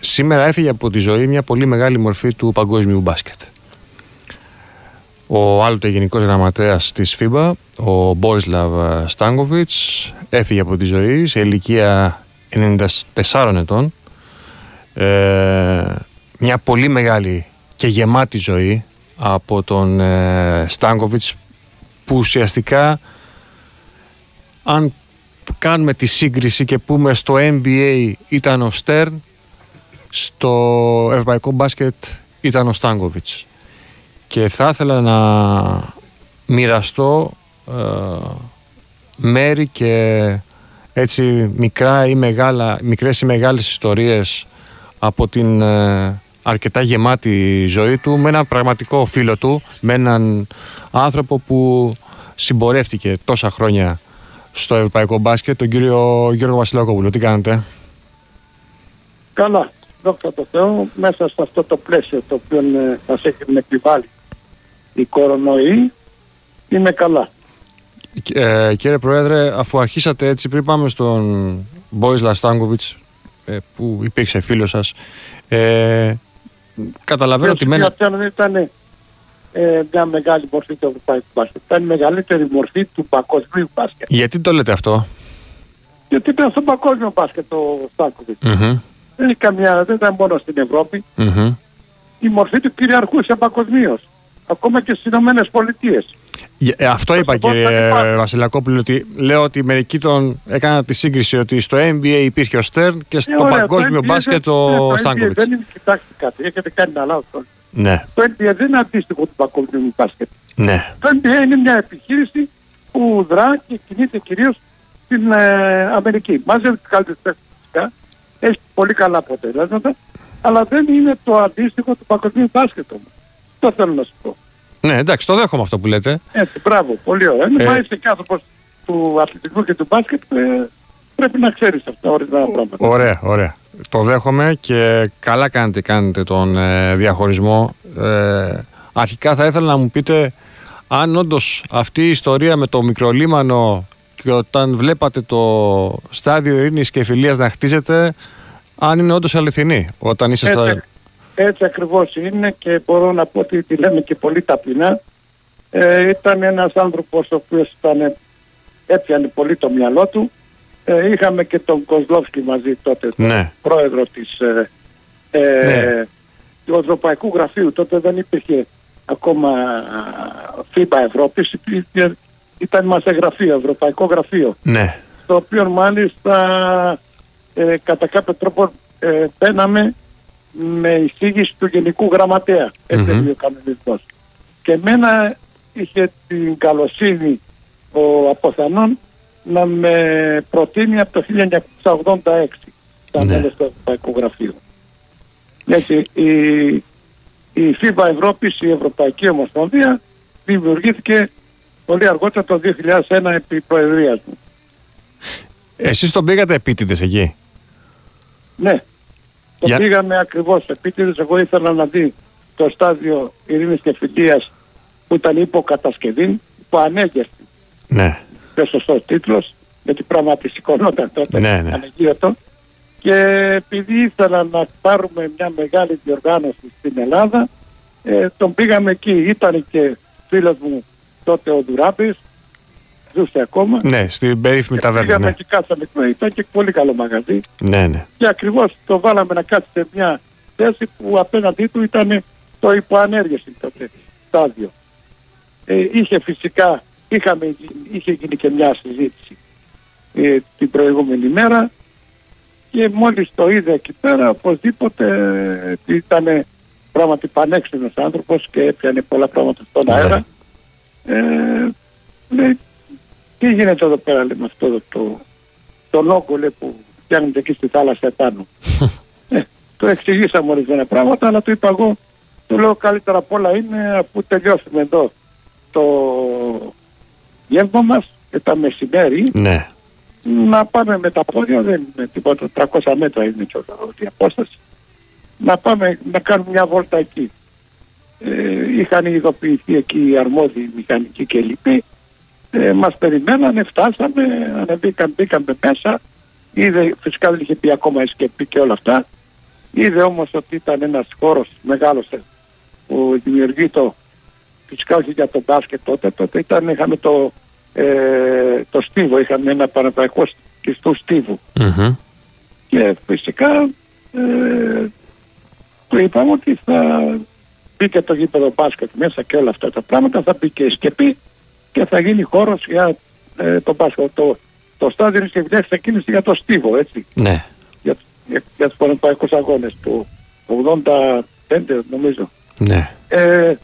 σήμερα έφυγε από τη ζωή μια πολύ μεγάλη μορφή του παγκόσμιου μπάσκετ. Ο άλλοτε γενικός γραμματέας της FIBA, ο Μπόρισλαβ Στάνκοβιτς, έφυγε από τη ζωή σε ηλικία 94 ετών. Ε, μια πολύ μεγάλη και γεμάτη ζωή από τον ε, Στάνκοβιτς που ουσιαστικά αν κάνουμε τη σύγκριση και πούμε στο NBA ήταν ο Στέρν στο ευρωπαϊκό μπάσκετ ήταν ο Στάνκοβιτς και θα ήθελα να μοιραστώ ε, μέρη και έτσι μικρά ή μεγάλα, μικρές ή μεγάλες ιστορίες από την ε, αρκετά γεμάτη ζωή του με έναν πραγματικό φίλο του, με έναν άνθρωπο που συμπορεύτηκε τόσα χρόνια στο ευρωπαϊκό μπάσκετ, τον κύριο Γιώργο Βασιλακόπουλο. Τι κάνετε; Καλά. Δόξα τω Θεώ, μέσα σε αυτό το πλαίσιο το οποίο ε, μας έχει επιβάλει η κορονοϊ, είμαι καλά. Ε, κύριε Πρόεδρε, αφού αρχίσατε έτσι, πριν πάμε στον Μπόρις Λαστάνκοβιτς, ε, που υπήρξε φίλος σας, ε, καταλαβαίνω ότι μένα... ήταν ε, μια μεγάλη μορφή του ευρωπαϊκού μπάσκετ. Ήταν η μεγαλύτερη μορφή του παγκοσμίου μπάσκετ. Γιατί το λέτε αυτό; Γιατί ήταν στο παγκόσμιο μπάσκετ ο στανκοβιτς Δεν, δεν ήταν μόνο στην ευρωπη Η μορφή του κυριαρχούσε παγκοσμίως. Ακόμα και στις Ηνωμένες Πολιτείες. Ε, αυτό είπα κύριε Βασιλακόπουλο, ότι λέω ότι μερικοί τον έκαναν τη σύγκριση ότι στο NBA υπήρχε ο Στέρν και στο ε, παγκόσμιο μπάσκετ ο Στάνκοβιτ. Δεν είναι, κοιτάξτε κάτι, έχετε κάνει ένα λάθο. Ναι. Το NBA δεν είναι αντίστοιχο του παγκόσμιου μπάσκετ. Ναι. Το NBA είναι μια επιχείρηση που δρά και κινείται κυρίως στην ε, Αμερική. Μάζευε του καλύτερου φυσικά, έχει πολύ καλά αποτελέσματα, αλλά δεν είναι το αντίστοιχο του παγκοσμίου μπάσκετ όμω. Το θέλω να σου πω. Ναι, εντάξει, το δέχομαι αυτό που λέτε. Έτσι, μπράβο, πολύ ωραία. Ε, Μα είσαι άνθρωπος του αθλητικού και του μπάσκετ, ε, πρέπει να ξέρεις αυτά ορισμένα πράγματα. Ωραία, ωραία. Το δέχομαι και καλά κάνετε, κάνετε τον ε, διαχωρισμό. Ε, αρχικά θα ήθελα να μου πείτε αν όντως αυτή η ιστορία με το μικρολίμανο και όταν βλέπατε το στάδιο ειρήνης και φιλίας να χτίζεται, αν είναι όντως αληθινή όταν είσαι στα... Έτσι ακριβώς είναι και μπορώ να πω ότι τη λέμε και πολύ ταπεινά. Ε, ήταν ένας άνθρωπος ο οποίος ήταν, έπιανε πολύ το μυαλό του. Ε, είχαμε και τον Κοσλόφσκι μαζί τότε, τον ναι. πρόεδρο της, ε, ε, ναι. του Ευρωπαϊκού Γραφείου. Τότε δεν υπήρχε ακόμα FIBA Ευρώπης, ήταν μας γραφείο, Ευρωπαϊκό Γραφείο. Ναι. Το οποίο μάλιστα ε, κατά κάποιο τρόπο ε, μπαίναμε με εισήγηση του Γενικού Γραμματέα. Έτσι mm-hmm. ο κανονισμός. Και εμένα είχε την καλοσύνη ο Αποθανών να με προτείνει από το 1986 στα ναι. μέλος του Ευρωπαϊκού Γραφείου. Έτσι, η, η FIBA Ευρώπης, η Ευρωπαϊκή Ομοσπονδία, δημιουργήθηκε πολύ αργότερα το 2001 επί προεδρίας μου. Εσείς τον πήγατε επίτηδες εκεί; Ναι. Το Για... πήγαμε ακριβώς επίτηδες. Εγώ ήθελα να δει το στάδιο ειρήνης και φιλίας που ήταν υποκατασκευή, που ανέγερτη. Ναι. Και σωστός τίτλος, γιατί πράγματι σηκωνόταν τότε ναι, ναι. ανεγείωτο. Και επειδή ήθελα να πάρουμε μια μεγάλη διοργάνωση στην Ελλάδα, ε, τον πήγαμε εκεί. Ήταν και φίλος μου τότε ο Δουράμπης, ζούσε ακόμα. Ναι, στην περίφημη ταβέρνα. Πήγαμε ναι. και κάτσαμε. Ήταν και πολύ καλό μαγαζί. Ναι, ναι. Και ακριβώς το βάλαμε να κάτσει σε μια θέση που απέναντί του ήταν το υποανέργεση τότε στάδιο. Ε, είχε φυσικά, είχαμε, είχε γίνει και μια συζήτηση ε, την προηγούμενη μέρα και μόλις το είδε εκεί πέρα οπωσδήποτε ε, ήταν πράγματι πανέξυπνος άνθρωπος και έπιανε πολλά πράγματα στον ναι. Αέρα. Ε, λέει τι γίνεται εδώ πέρα με αυτό το, το, τον όγκο που φτιάχνεται εκεί στη θάλασσα επάνω. ε, το εξηγήσαμε ορισμένα πράγματα, αλλά το είπα εγώ, του λέω καλύτερα απ' όλα είναι αφού τελειώσουμε εδώ το γεύμα μας και τα μεσημέρι, ναι. να πάμε με τα πόδια, δεν είναι τίποτα, 300 μέτρα είναι και η απόσταση, να πάμε να κάνουμε μια βόλτα εκεί. Ε, είχαν ειδοποιηθεί εκεί οι αρμόδιοι μηχανικοί και λοιποί ε, μας περιμένανε, φτάσαμε, ανεβήκαν, μπήκαμε μέσα. Είδε, φυσικά δεν είχε πει ακόμα εσκεπή και όλα αυτά. Είδε όμως ότι ήταν ένας χώρος μεγάλος ε, που δημιουργεί το φυσικά όχι για τον μπάσκετ τότε, τότε ήταν, είχαμε το, ε, το στίβο, είχαμε ένα παραπαϊκό του στίβου. Μμμ. Και φυσικά ε, του είπαμε ότι θα μπει και το γήπεδο μπάσκετ μέσα και όλα αυτά τα πράγματα, θα μπει και η σκεπή και θα γίνει χώρος για ε, το μπάσκετ. Το, το στάδιο της Κεβιλιάς ξεκίνησε για το στίβο, έτσι, Ναι. για, για, για τους παραπαϊκούς αγώνες του 85 νομίζω. Ναι. Ε,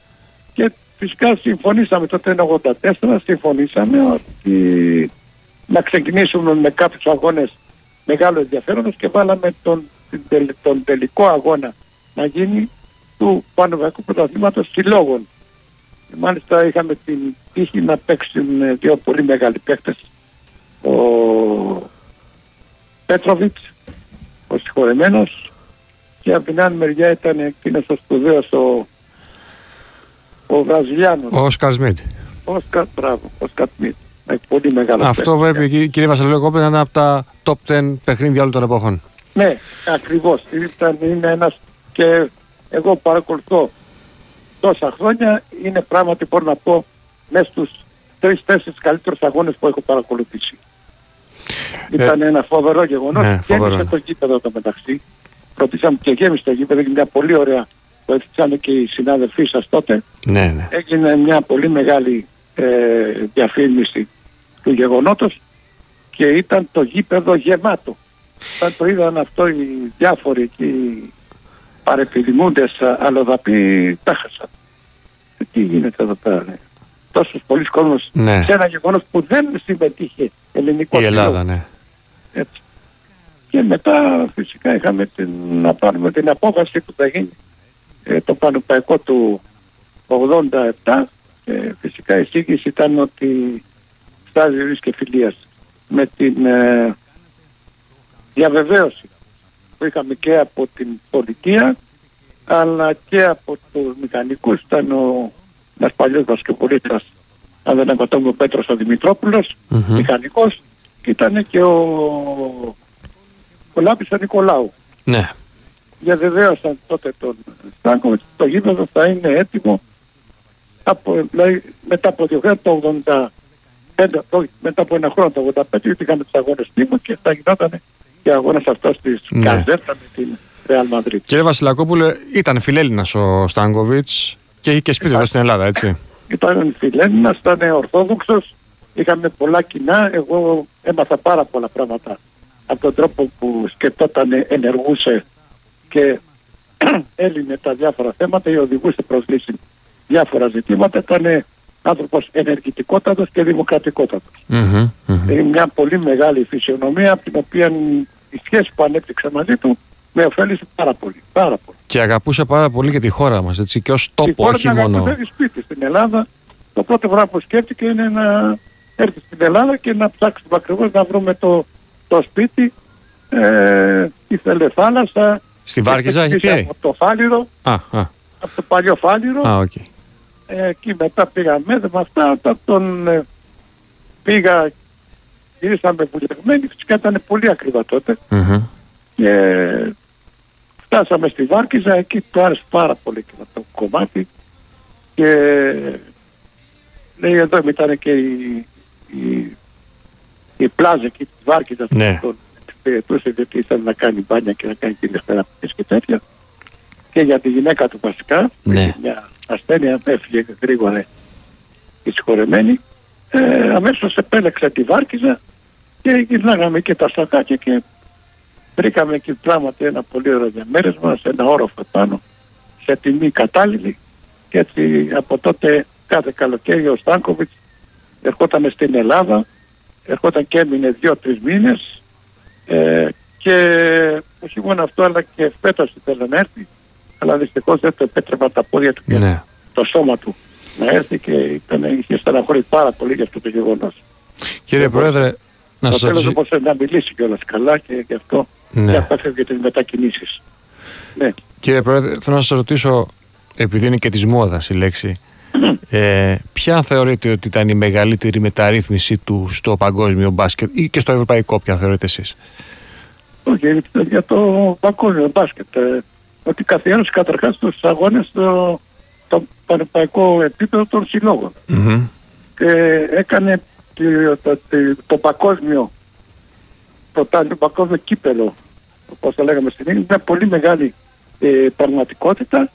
και φυσικά συμφωνήσαμε τότε το 1984, συμφωνήσαμε ότι να ξεκινήσουμε με κάποιους αγώνες μεγάλο ενδιαφέροντος και βάλαμε τον, την τελ- τον τελικό αγώνα να γίνει του Πανευρωπαϊκού Πρωταθλήματος Συλλόγων. Και Μάλιστα είχαμε την τύχη να παίξουν ε, δύο πολύ μεγάλοι παίκτες. Ο Πέτροβιτς, ο συγχωρεμένος και από την άλλη μεριά ήταν εκείνος ο σπουδαίος ο, ο Βραζιλιάνος. Ο Όσκαρ Σμιτ. Ο Σκατ, μπράβο, ο Σκατ Μιτ. Με πολύ μεγάλο Αυτό παίκτη. πρέπει, κυ- κύριε Βασιλείο, να είναι από τα top 10 παιχνίδια όλων των εποχών. Ναι, ακριβώς. Ήταν, είναι ένας και εγώ παρακολουθώ τόσα χρόνια. Είναι πράγματι μπορώ να πω μέσα στους τρεις-τέσσερις καλύτερους αγώνες που έχω παρακολουθήσει. Ήταν ένα φοβερό γεγονός. ναι, φοβερό. Γέμισε το γήπεδο το μεταξύ. Ρωτήσαμε και γέμισε το γήπεδο. Είναι μια πολύ ωραία που έφτιαξαν και οι συνάδελφοί σας τότε. Ναι, ναι. έγινε μια πολύ μεγάλη ε, διαφήμιση του γεγονότος και ήταν το γήπεδο γεμάτο. Όταν το είδαν αυτό οι διάφοροι εκεί παρεπιδημούντες α, αλλοδαποί τα χάσαν. Ε, Τι γίνεται εδώ πέρα. ε. Τόσος πολλοί κόσμος Ναι. σε ένα γεγονός που δεν συμμετείχε ελληνικό Η κοινό. Ελλάδα, ναι. Έτσι. Και μετά φυσικά είχαμε την, να πάρουμε την απόφαση που θα γίνει ε, το πανεπαϊκό του 87 και φυσικά η εισήγηση ήταν ότι στάδιο εις και φιλίας με την ε, διαβεβαίωση που είχαμε και από την πολιτεία αλλά και από τους μηχανικούς ήταν ο ένας παλιός βασκεπολίτας αν δεν απατώμε ο Πέτρος ο Δημητρόπουλος Μμμ. μηχανικός και ήταν και ο, ο Λάπης ο Νικολάου. Ναι. Διαβεβαίωσαν τότε τον Στάνκο ότι το γήπεδο θα είναι έτοιμο από, δηλαδή, μετά από δύο χρόνια το 85, το, μετά από ένα χρόνο το 85 γιατί είχαμε τους αγώνες τύπου και θα γινόταν και ο αγώνας αυτός της Ναι. Καζέρτα με την Real Madrid. Κύριε Βασιλακόπουλε, ήταν φιλέλληνας ο Στάνκοβιτς και είχε και σπίτι εδώ στην Ελλάδα, έτσι. Ήταν φιλέλληνας, ήταν ορθόδοξος, είχαμε πολλά κοινά. Εγώ έμαθα πάρα πολλά πράγματα από τον τρόπο που σκεπτόταν, ενεργούσε και έλυνε τα διάφορα θέματα ή οδηγούσε προς λύση διάφορα ζητήματα. Ήταν άνθρωπος ενεργητικότατος και δημοκρατικότατος. Μμμ, μμμ. Είναι μια πολύ μεγάλη φυσιονομία από την οποία η σχέση που ανέπτυξα μαζί του με ωφέλησε πάρα πολύ. Πάρα πολύ. Και αγαπούσε πάρα πολύ και τη χώρα μας, έτσι, και ως Η τόπο, χώρα όχι να μόνο... αγαπηθεί σπίτι στην Ελλάδα. Το πρώτο πράγμα που σκέφτηκε είναι να έρθει στην Ελλάδα και να ψάξουμε ακριβώς να βρούμε το, το σπίτι. Ε, ήθελε θάλασσα. Στη Βάρκιζα έχει Πίσω πει. Από το Φάληρο, Α, α, από το παλιό Φάληρο. α, οκ. Ε, εκεί μετά πήγαμε με αυτά. Όταν τον ε, πήγα, γυρίσαμε βουλευμένοι. Φυσικά ήταν πολύ ακριβά τότε. Μμμ. Και φτάσαμε στη Βάρκιζα, εκεί του άρεσε πάρα πολύ και το κομμάτι και λέει εδώ ήταν και η, η, η πλάζα εκεί της Βάρκιζας που Ναι. τον εξυπηρετούσε γιατί ήθελε να κάνει μπάνια και να κάνει και ηλεκτραπές και τέτοια και για τη γυναίκα του βασικά που Ναι. είχε μια ασθένεια έφυγε γρήγορα η συγχωρεμένη ε, αμέσως επέλεξα τη Βάρκιζα και γυρνάγαμε και τα στακάκια και βρήκαμε εκεί πράγματι ένα πολύ ωραίο διαμέρισμα σε ένα όροφο πάνω σε τιμή κατάλληλη και έτσι από τότε κάθε καλοκαίρι ο Στάνκοβιτς ερχόταν στην Ελλάδα ερχόταν και έμεινε δύο-τρεις μήνες ε, και όχι μόνο αυτό αλλά και φέτος ήθελε να έρθει αλλά δυστυχώς δεν το επέτρεπαν τα πόδια του και Ναι. το σώμα του να έρθει και ήταν, είχε στεναχωρεί πάρα πολύ για αυτό το γεγονός. Κύριε Εγώ- Πρόεδρε, να Στο σας τέλος ρωτήσω... όπως να μιλήσει κιόλας καλά και γι' αυτό Ναι. και απέφευγε τις μετακινήσεις. Ναι. Κύριε Πρόεδρε, θέλω να σας ρωτήσω, επειδή είναι και της μόδας η λέξη, ε, ποια θεωρείτε ότι ήταν η μεγαλύτερη μεταρρύθμιση του στο παγκόσμιο μπάσκετ ή και στο ευρωπαϊκό, ποια θεωρείτε εσείς; Όχι, για το παγκόσμιο μπάσκετ. Ε, ότι καθιέρωσε καταρχάς τους αγώνες στο, στο πανεπαϊκό επίπεδο των συλλογων Και έκανε το, το, το, παγκόσμιο το παγκόσμιο κύπελο, όπως το λέγαμε στην Ήγη, μια πολύ μεγάλη ε, πραγματικότητα,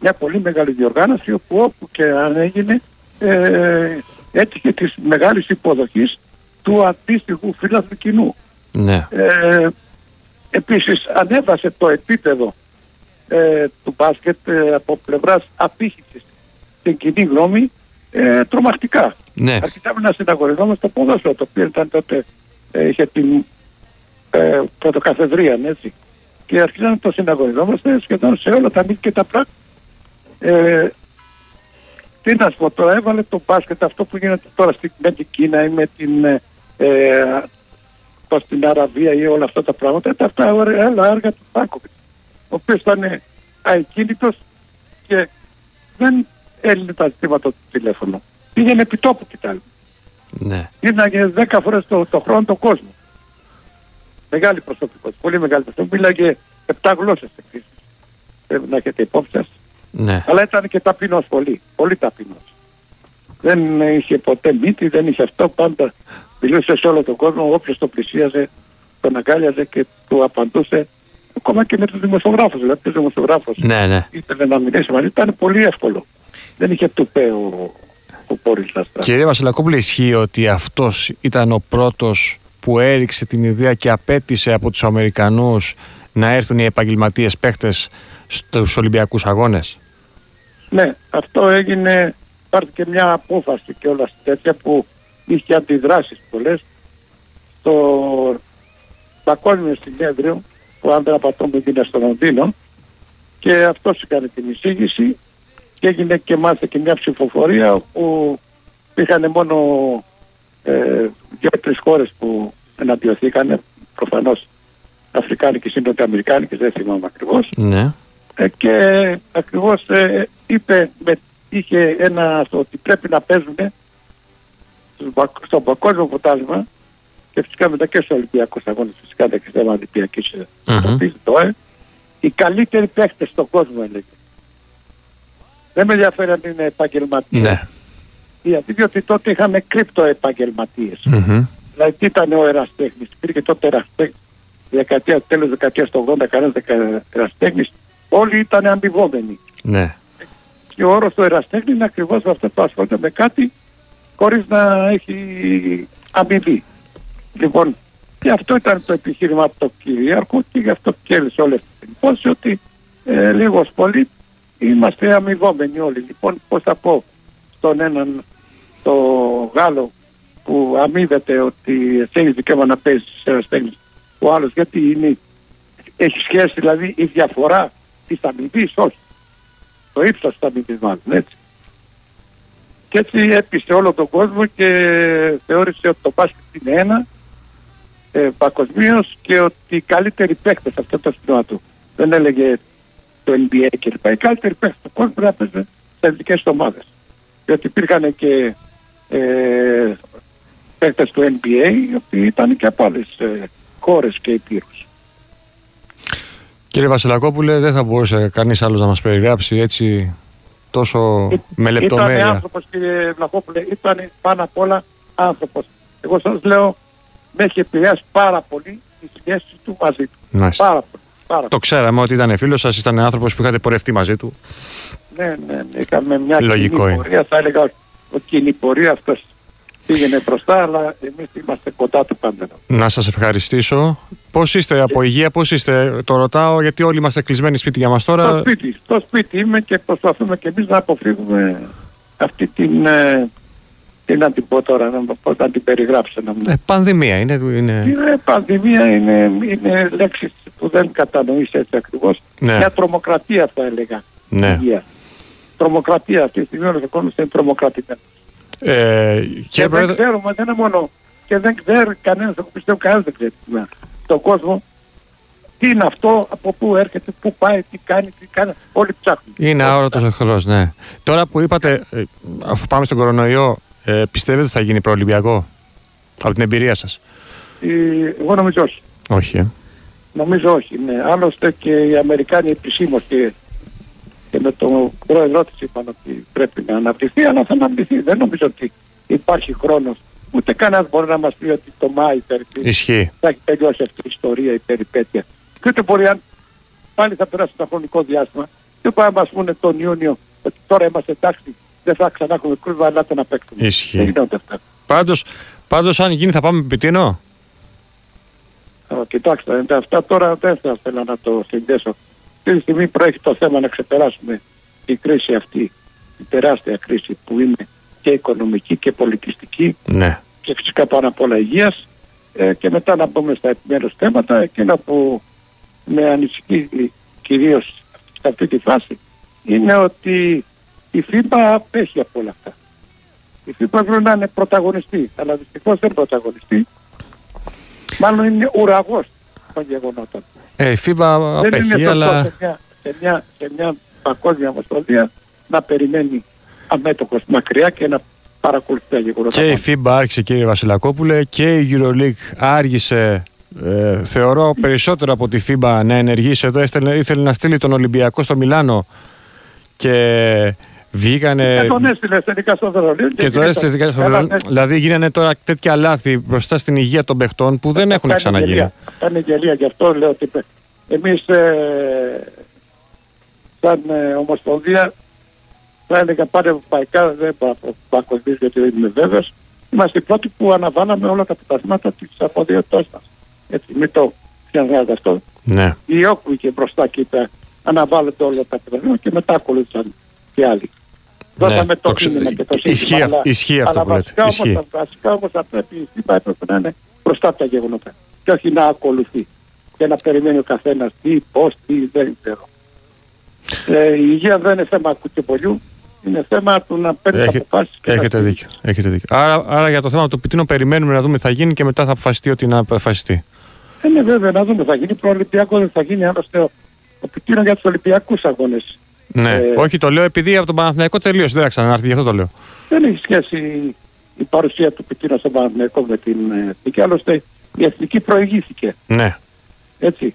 μια πολύ μεγάλη διοργάνωση όπου όπου και αν έγινε ε, έτυχε της μεγάλης υποδοχής του αντίστοιχου φύλαθλου κοινού. Ναι. Ε, επίσης ανέβασε το επίπεδο ε, του μπάσκετ ε, από πλευράς απήχησης στην κοινή γνώμη ε, τρομακτικά. Ναι. Αρχίσαμε να συναγωνιζόμαστε στο ποδόσφαιρο, το οποίο ήταν τότε, ε, είχε την ε, πρωτοκαθεδρία, έτσι. Και αρχίσαμε να το συναγωνιζόμαστε σχεδόν σε όλα τα μήκη και τα πράγματα. Ε, τι να σου πω τώρα, έβαλε το μπάσκετ αυτό που γίνεται τώρα στη, με την Κίνα ή με την, ε, ε στην Αραβία ή όλα αυτά τα πράγματα, τα αυτά άλλα έργα του Πάκοβιτ, ο οποίος ήταν αεκίνητος και δεν έλυνε τα ζητήματα του τηλέφωνο. Πήγαινε επί τόπου κοιτάλει. Ναι. Μίλαγε 10 φορές το, το χρόνο τον κόσμο. Μεγάλη προσωπικότητα, πολύ μεγάλη προσωπικότητα. Μίλαγε 7 γλώσσες επίση. Πρέπει να έχετε υπόψη σας. Ναι. Αλλά ήταν και ταπεινός πολύ. Πολύ ταπεινός. Δεν είχε ποτέ μύτη, δεν είχε αυτό. Πάντα μιλούσε σε όλο τον κόσμο. Όποιος το πλησίαζε, τον αγκάλιαζε και του απαντούσε. Ακόμα και με τους δημοσιογράφους. Δηλαδή, ο δημοσιογράφο ναι, ναι. ήθελε να μιλήσει μαζί. Ήταν πολύ εύκολο. Δεν είχε τουπέ ο, ο Πόρη Κύριε Βασιλακόπουλε, ισχύει ότι αυτός ήταν ο πρώτος που έριξε την ιδέα και απέτησε από τους Αμερικανούς να έρθουν οι επαγγελματίες παίχτες στους Ολυμπιακούς Αγώνες; Ναι, αυτό έγινε, και μια απόφαση και όλα τέτοια που είχε αντιδράσεις πολλές στο παγκόσμιο συνέδριο που αν δεν απατώμε έγινε στο Λονδίνο και αυτός έκανε την εισήγηση και έγινε και μάλιστα και μια ψηφοφορία που είχαν μόνο ε, δύο-τρει χώρες που εναντιωθήκαν. Προφανώς Αφρικάνικε ή Νοτιοαμερικάνικε, δεν θυμάμαι ακριβώς. Ναι. Ε, και ακριβώς ε, είπε, με, είχε ένα ότι πρέπει να παίζουν στο παγκόσμιο ποτάσμα και φυσικά μετά και στους Ολυμπιακούς Αγώνες, φυσικά δεν ξέρω αν Ολυμπιακή ε, οι καλύτεροι παίχτε στον κόσμο έλεγε. Δεν με ενδιαφέρει αν είναι επαγγελματίες. Ναι. Γιατί διότι τότε είχαμε κρύπτο επαγγελματίες. Mm-hmm. Δηλαδή τι ήταν ο εραστέχνης. Υπήρχε τότε εραστέχνης. Δεκαετία, τέλος δεκαετίας του 80, κανένας εραστέχνης. Όλοι ήταν αμοιβόμενοι. Ναι. Και ο όρος του εραστέχνης είναι ακριβώς αυτό που ασχολείται με κάτι χωρίς να έχει αμοιβή. Λοιπόν, και αυτό ήταν το επιχείρημα από το κυρίαρχο και γι' αυτό κέρδισε όλη αυτή την υπόθεση ότι ε, λίγος πολύ είμαστε αμοιβόμενοι όλοι. Λοιπόν, πώς θα πω στον έναν το Γάλλο που αμείβεται ότι έχει δικαίωμα να παίζει σε ένας ο άλλος γιατί είναι, έχει σχέση δηλαδή η διαφορά της αμοιβής, όχι. Το ύψος της αμοιβής, μάλλον έτσι. Και έτσι έπεισε όλο τον κόσμο και θεώρησε ότι το μπάσκετ είναι ένα ε, παγκοσμίως και ότι οι καλύτεροι παίχτε αυτό το σύστημα του. Δεν έλεγε το NBA κλπ. Οι καλύτεροι παίχτες του κόσμου πρέπει να παίζουν σε ειδικέ ομάδες. Διότι υπήρχαν και ε, παίκτε του NBA, οι οποίοι ήταν και από άλλες ε, χώρες και υπήρους. Κύριε Βασιλακόπουλε, δεν θα μπορούσε κανείς άλλος να μας περιγράψει έτσι τόσο Ή, με λεπτομέρεια. Ήταν άνθρωπος, κύριε Βλαχόπουλε, ήταν πάνω απ' όλα άνθρωπος. Εγώ σας λέω, με έχει επηρεάσει πάρα πολύ η σχέση του μαζί του. Μάλιστα. Πάρα πολύ. Πάρα το ξέραμε ότι ήταν φίλος σας, ήταν άνθρωπος που είχατε πορευτεί μαζί του. Ναι, ναι, ναι. Είχαμε μια Λογικό κοινή πορεία, θα έλεγα ότι κοινή πορεία αυτός πήγαινε μπροστά, αλλά εμείς είμαστε κοντά του πάντα. Να σας ευχαριστήσω. Πώς είστε από υγεία, πώς είστε, το ρωτάω, γιατί όλοι είμαστε κλεισμένοι σπίτι για μας τώρα. Στο σπίτι, στο σπίτι είμαι και προσπαθούμε και εμείς να αποφύγουμε αυτή την. Ε, τι να την πω τώρα, να, πώς να την περιγράψω. Να ε, πανδημία είναι. Είναι, είναι πανδημία, είναι, είναι λέξεις που δεν κατανοείς έτσι ακριβώς. Ναι. Μια τρομοκρατία θα έλεγα. Ναι. Τρομοκρατία αυτή τη στιγμή ο κόσμο είναι τρομοκρατημένος. Ε, και, δεν ξέρουμε, δεν είναι μόνο. Και δεν ξέρει κανένας, εγώ πιστεύω κανένας δεν ξέρει στον κόσμο τι είναι αυτό, από πού έρχεται, πού πάει, τι κάνει, τι κάνει. Όλοι ψάχνουν. Είναι αόρατος εχθρός, ναι. Τώρα που είπατε, ε, αφού πάμε στον κορονοϊό, ε, πιστεύετε ότι θα γίνει προολυμπιακό; Από την εμπειρία σας; Ε, εγώ νομίζω όχι. Όχι, ε. Νομίζω όχι. Ναι. Άλλωστε και οι Αμερικάνοι επισήμως και, και με τον πρόεδρό της είπαν ότι πρέπει να αναπτυχθεί, αλλά θα αναπτυχθεί. Δεν νομίζω ότι υπάρχει χρόνος. Ούτε κανένας μπορεί να μας πει ότι το Μάη περίπου Ισχύει. θα έχει τελειώσει αυτή η ιστορία, η περιπέτεια. Και ούτε μπορεί αν πάλι θα περάσει το χρονικό διάστημα, δεν μπορεί να μα πούνε τον Ιούνιο ότι τώρα είμαστε εντάξει, δεν θα ξανά έχουμε κρούβα, αλλά να παίξουμε. Ισχύει. Δεν γίνονται αυτά. Πάντως, πάντως αν γίνει θα πάμε πιτίνο. Α, Κοιτάξτε, ε, αυτά τώρα δεν θα ήθελα να το συνδέσω. Αυτή τη στιγμή προέχει το θέμα να ξεπεράσουμε την κρίση αυτή, την τεράστια κρίση που είναι και οικονομική και πολιτιστική Ναι. και φυσικά πάνω απ' όλα υγείας ε, και μετά να μπούμε στα επιμέρους θέματα εκείνα που με ανησυχεί κυρίως σε αυτή τη φάση είναι ότι η FIBA απέχει από όλα αυτά. Η FIBA πρέπει να είναι πρωταγωνιστή, αλλά δυστυχώς δεν πρωταγωνιστή. Μάλλον είναι ουραγός των γεγονότων. Ε, η FIBA δεν είναι απέχει, σωστό αλλά σε, μια, σε, μια, σε μια παγκόσμια ομοσπονδία να περιμένει αμέτωχος μακριά και να παρακολουθεί τα γεγονότα. και η FIBA άρχισε κύριε Βασιλακόπουλε και η EuroLeague άργησε ε, θεωρώ περισσότερο από τη FIBA να ενεργήσει εδώ Έστελνε- ήθελε να στείλει τον Ολυμπιακό στο Μιλάνο και βγήκανε Και τον έστειλε τελικά στο Βερολίνο. και το γύρισε. έστειλε τελικά στο Καλά, Βερολίνο. ναι. Δηλαδή γίνανε τώρα τέτοια λάθη μπροστά στην υγεία των παιχτών που δεν έχουν Αυτά είναι ξαναγίνει. γελία. Αυτά είναι γελία. Γι' αυτό λέω ότι εμείς ε, σαν ε, Ομοσπονδία θα έλεγα πάρε ευρωπαϊκά, δεν πάω παγκοσμίως γιατί δεν είμαι βέβαιος. Είμαστε οι πρώτοι που αναβάλαμε όλα τα πρωταθλήματα της αποδιότητάς μας. Έτσι, μην το ξεχνάτε αυτό. Ναι. Η Όκου είχε μπροστά και είπε αναβάλλετε όλα τα πρωταθλήματα και μετά ακολούθησαν και άλλοι. Δώσαμε Ναι, το το ξε- κίνημα και το ισχύει σύστημα. αυ- αλλά- ισχύει αυτό αλλά που λέτε. βασικά όμως, Ισχύει. θα- βασικά όμως θα πρέπει η ΣΥΠΑ έπρεπε να είναι μπροστά από τα γεγονότα και όχι να ακολουθεί και να περιμένει ο καθένας τι, πώς, τι, δεν ξέρω. Ε, η υγεία δεν είναι θέμα κουτσεπολιού, είναι θέμα του να παίρνει Έχε- αποφάσεις. και να Έχετε κινείσαι. δίκιο. Έχετε δίκιο. Άρα, άρα για το θέμα του πιτίνο περιμένουμε να δούμε τι θα γίνει και μετά θα αποφασιστεί ότι να αποφασιστεί. Ε, ναι, βέβαια, να δούμε. Θα γίνει προολυμπιακό, δεν θα γίνει άλλωστε ο, ο Πιτίνο για τους Ολυμπιακούς αγώνες. Ναι. Ε, Όχι, το λέω επειδή από τον Παναθηναϊκό τελείωσε. Δεν θα ξανάρθει, γι' αυτό το λέω. Δεν έχει σχέση η παρουσία του Πιτίνο στον Παναθηναϊκό με την ε, εθνική. Άλλωστε η εθνική προηγήθηκε. Ναι. Έτσι.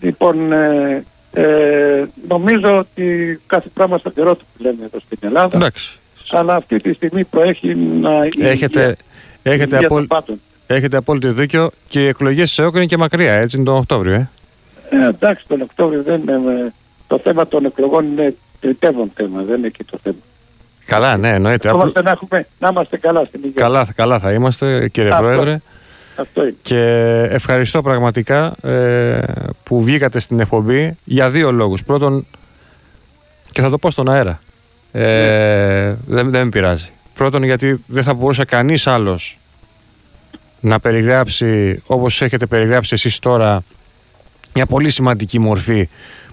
Λοιπόν, ε, ε, νομίζω ότι κάθε πράγμα στον καιρό του που λέμε εδώ στην Ελλάδα. Εντάξει. Αλλά αυτή τη στιγμή προέχει να η Έχετε, υγεία- η έχετε, υγεία απόλυ- των πάντων. έχετε απόλυτο δίκιο και οι εκλογές τη ΕΟΚ είναι και μακριά, έτσι είναι τον Οκτώβριο. Ε. Ε, εντάξει, τον Οκτώβριο δεν είναι. Το θέμα των εκλογών είναι τριτεύον θέμα, δεν είναι εκεί το θέμα. Καλά, ναι, εννοείται. Απλ- Είμαστε να, έχουμε, να είμαστε καλά στην υγεία. Καλά, καλά θα είμαστε, κύριε Αυτό. Πρόεδρε. Αυτό είναι. Και ευχαριστώ πραγματικά ε, που βγήκατε στην εκπομπή για δύο λόγους. Πρώτον, και θα το πω στον αέρα, ε, δεν, δεν με πειράζει. Πρώτον, γιατί δεν θα μπορούσε κανείς άλλος να περιγράψει, όπως έχετε περιγράψει εσείς τώρα, μια πολύ σημαντική μορφή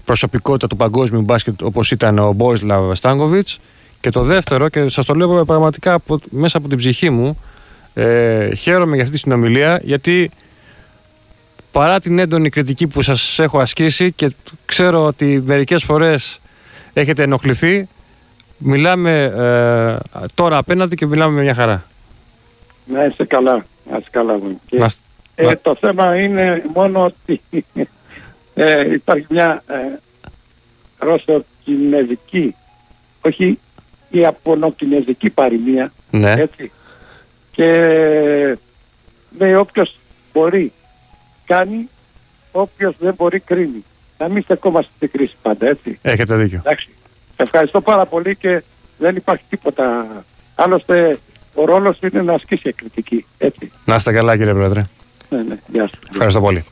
προσωπικότητα του παγκόσμιου μπάσκετ όπως ήταν ο Μπόισλαβ Στάνκοβιτς και το δεύτερο και σας το λέω πραγματικά από, μέσα από την ψυχή μου ε, χαίρομαι για αυτή τη συνομιλία γιατί παρά την έντονη κριτική που σας έχω ασκήσει και ξέρω ότι μερικές φορές έχετε ενοχληθεί μιλάμε ε, τώρα απέναντι και μιλάμε με μια χαρά. Να είσαι καλά. Να είσαι καλά. μου. Και, Να, σ- ε, να- Το θέμα είναι μόνο ότι ε, υπάρχει μια ε, ρωσοκινέζικη, όχι η ιαπωνοκινέζικη παροιμία, ναι, έτσι. Και λέει όποιος μπορεί κάνει, όποιος δεν μπορεί κρίνει. Να μην στεκόμαστε στην κρίση πάντα, έτσι. έχετε δίκιο. Εντάξει. Ευχαριστώ πάρα πολύ και δεν υπάρχει τίποτα. Άλλωστε, ο ρόλος είναι να ασκήσει κριτική. Έτσι. Να είστε καλά κύριε Πρόεδρε. Ναι, ναι. Γεια σου. Ευχαριστώ πολύ.